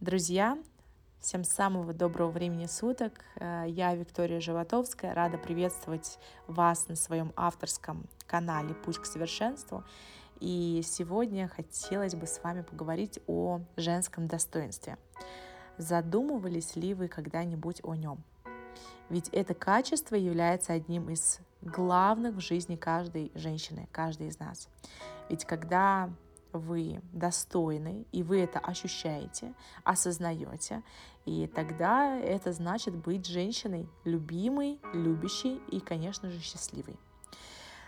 Друзья, всем самого доброго времени суток. Э, я Виктория Животовская, рада приветствовать вас на своем авторском канале «Путь к совершенству». И сегодня хотелось бы с вами поговорить о женском достоинстве. Задумывались ли вы когда-нибудь о нем? Ведь это качество является одним из главных в жизни каждой женщины, каждой из нас. Ведь когда вы достойны, и вы это ощущаете, осознаете, и тогда это значит быть женщиной любимой, любящей и, конечно же, счастливой.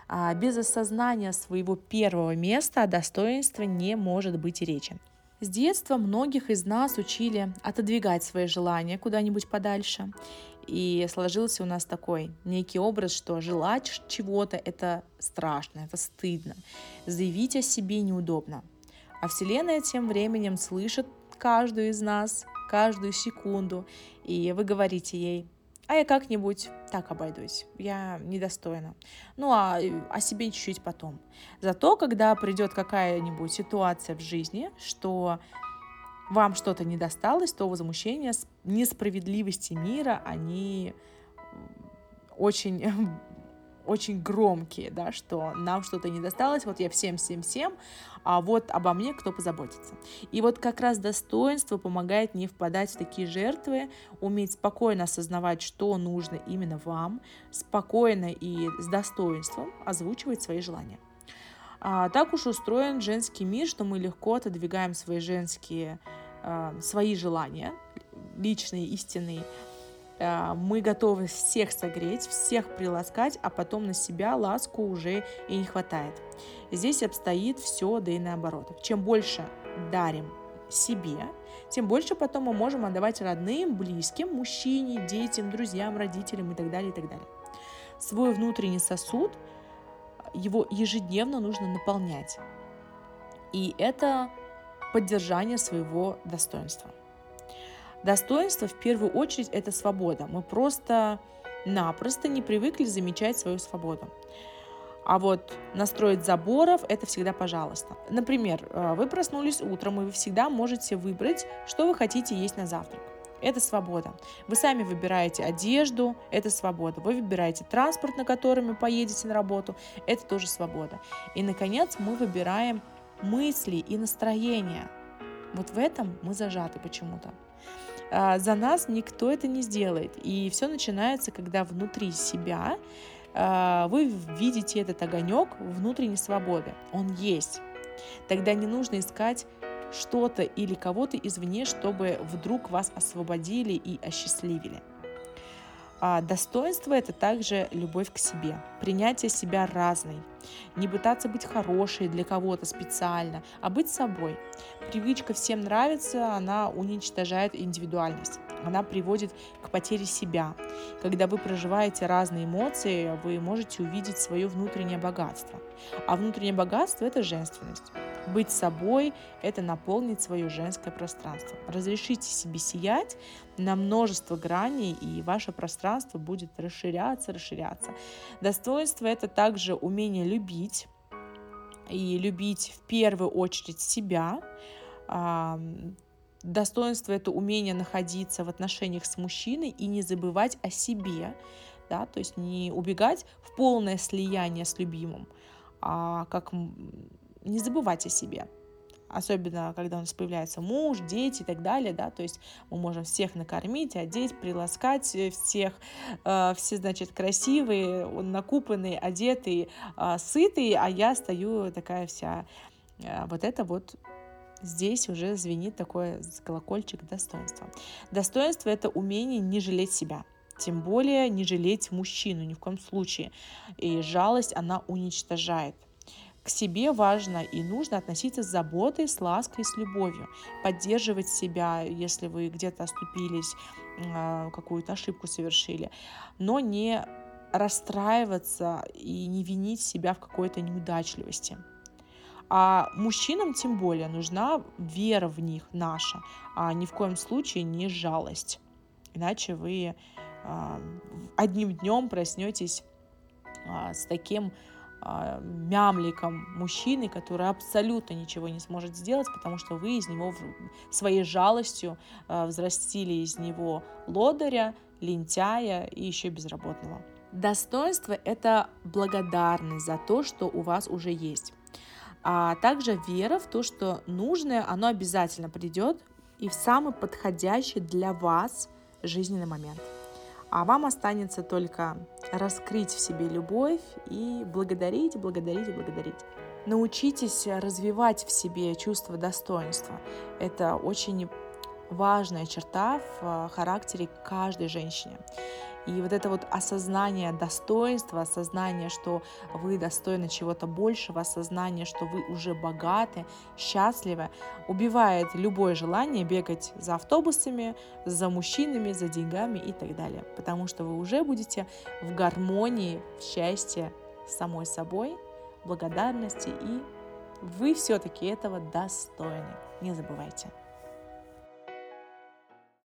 А без осознания своего первого места о достоинстве не может быть и речи. С детства многих из нас учили отодвигать свои желания куда-нибудь подальше. И сложился у нас такой некий образ, что желать чего-то это страшно, это стыдно. Заявить о себе неудобно. А Вселенная тем временем слышит каждую из нас, каждую секунду. И вы говорите ей, а я как-нибудь так обойдусь, я недостойна. Ну, а о себе чуть-чуть потом. Зато, когда придет какая-нибудь ситуация в жизни, что вам что-то не досталось, то возмущения, несправедливости мира, они очень очень громкие, да, что нам что-то не досталось, вот я всем-всем-всем, а вот обо мне кто позаботится. И вот как раз достоинство помогает не впадать в такие жертвы, уметь спокойно осознавать, что нужно именно вам, спокойно и с достоинством озвучивать свои желания. А, так уж устроен женский мир, что мы легко отодвигаем свои женские, а, свои желания, личные, истинные, Э, мы готовы всех согреть, всех приласкать, а потом на себя ласку уже и не хватает. Здесь обстоит все, да и наоборот. Чем больше дарим себе, тем больше потом мы можем отдавать родным, близким, мужчине, детям, друзьям, родителям и так далее, и так далее. Свой внутренний сосуд, его ежедневно нужно наполнять. И это поддержание своего достоинства. Достоинство в первую очередь это свобода. Мы просто-напросто не привыкли замечать свою свободу. А вот настроить заборов – это всегда пожалуйста. Например, э, вы проснулись утром, и вы всегда можете выбрать, что вы хотите есть на завтрак. Это свобода. Вы сами выбираете одежду, это свобода. Вы выбираете транспорт, на котором вы поедете на работу, это тоже свобода. И, наконец, мы выбираем мысли и настроение. Вот в этом мы зажаты почему-то. А, за нас никто это не сделает. И все начинается, когда внутри себя а, вы видите этот огонек внутренней свободы. Он есть. Тогда не нужно искать что-то или кого-то извне, чтобы вдруг вас освободили и осчастливили. А достоинство – это также любовь к себе, принятие себя разной, не пытаться быть хорошей для кого-то специально, а быть собой. Привычка всем нравится, она уничтожает индивидуальность она приводит к потере себя. Когда вы проживаете разные эмоции, вы можете увидеть свое внутреннее богатство. А внутреннее богатство – это женственность. Быть собой – это наполнить свое женское пространство. Разрешите себе сиять на множество граней, и ваше пространство будет расширяться, расширяться. Достоинство – это также умение любить, и любить в первую очередь себя, Достоинство – это умение находиться в отношениях с мужчиной и не забывать о себе, да, то есть не убегать в полное слияние с любимым, а как не забывать о себе. Особенно, когда у нас появляется муж, дети и так далее, да, то есть мы можем всех накормить, одеть, приласкать всех, э, все, значит, красивые, накупанные, одетые, э, сытые, а я стою такая вся, э, вот это вот здесь уже звенит такой колокольчик достоинства. Достоинство – это умение не жалеть себя. Тем более не жалеть мужчину ни в коем случае. И жалость она уничтожает. К себе важно и нужно относиться с заботой, с лаской, с любовью, поддерживать себя, если вы где-то оступились, а, какую-то ошибку совершили, но не расстраиваться и не винить себя в какой-то неудачливости. А мужчинам тем более нужна вера в них наша, а ни в коем случае не жалость. Иначе вы э, одним днем проснетесь э, с таким мямликом мужчины, который абсолютно ничего не сможет сделать, потому что вы из него своей жалостью э, взрастили из него лодыря, лентяя и еще безработного. Достоинство — это благодарность за то, что у вас уже есть. А также вера в то, что нужное, оно обязательно придет и в самый подходящий для вас жизненный момент. А вам останется только раскрыть в себе любовь и благодарить, благодарить, благодарить. Научитесь развивать в себе чувство достоинства. Это очень важная черта в э, характере каждой женщины. И вот это вот осознание достоинства, осознание, что вы достойны чего-то большего, осознание, что вы уже богаты, счастливы, убивает любое желание бегать за автобусами, за мужчинами, за деньгами и так далее. Потому что вы уже будете в гармонии, в счастье с самой собой, благодарности и вы все-таки этого достойны. Не забывайте.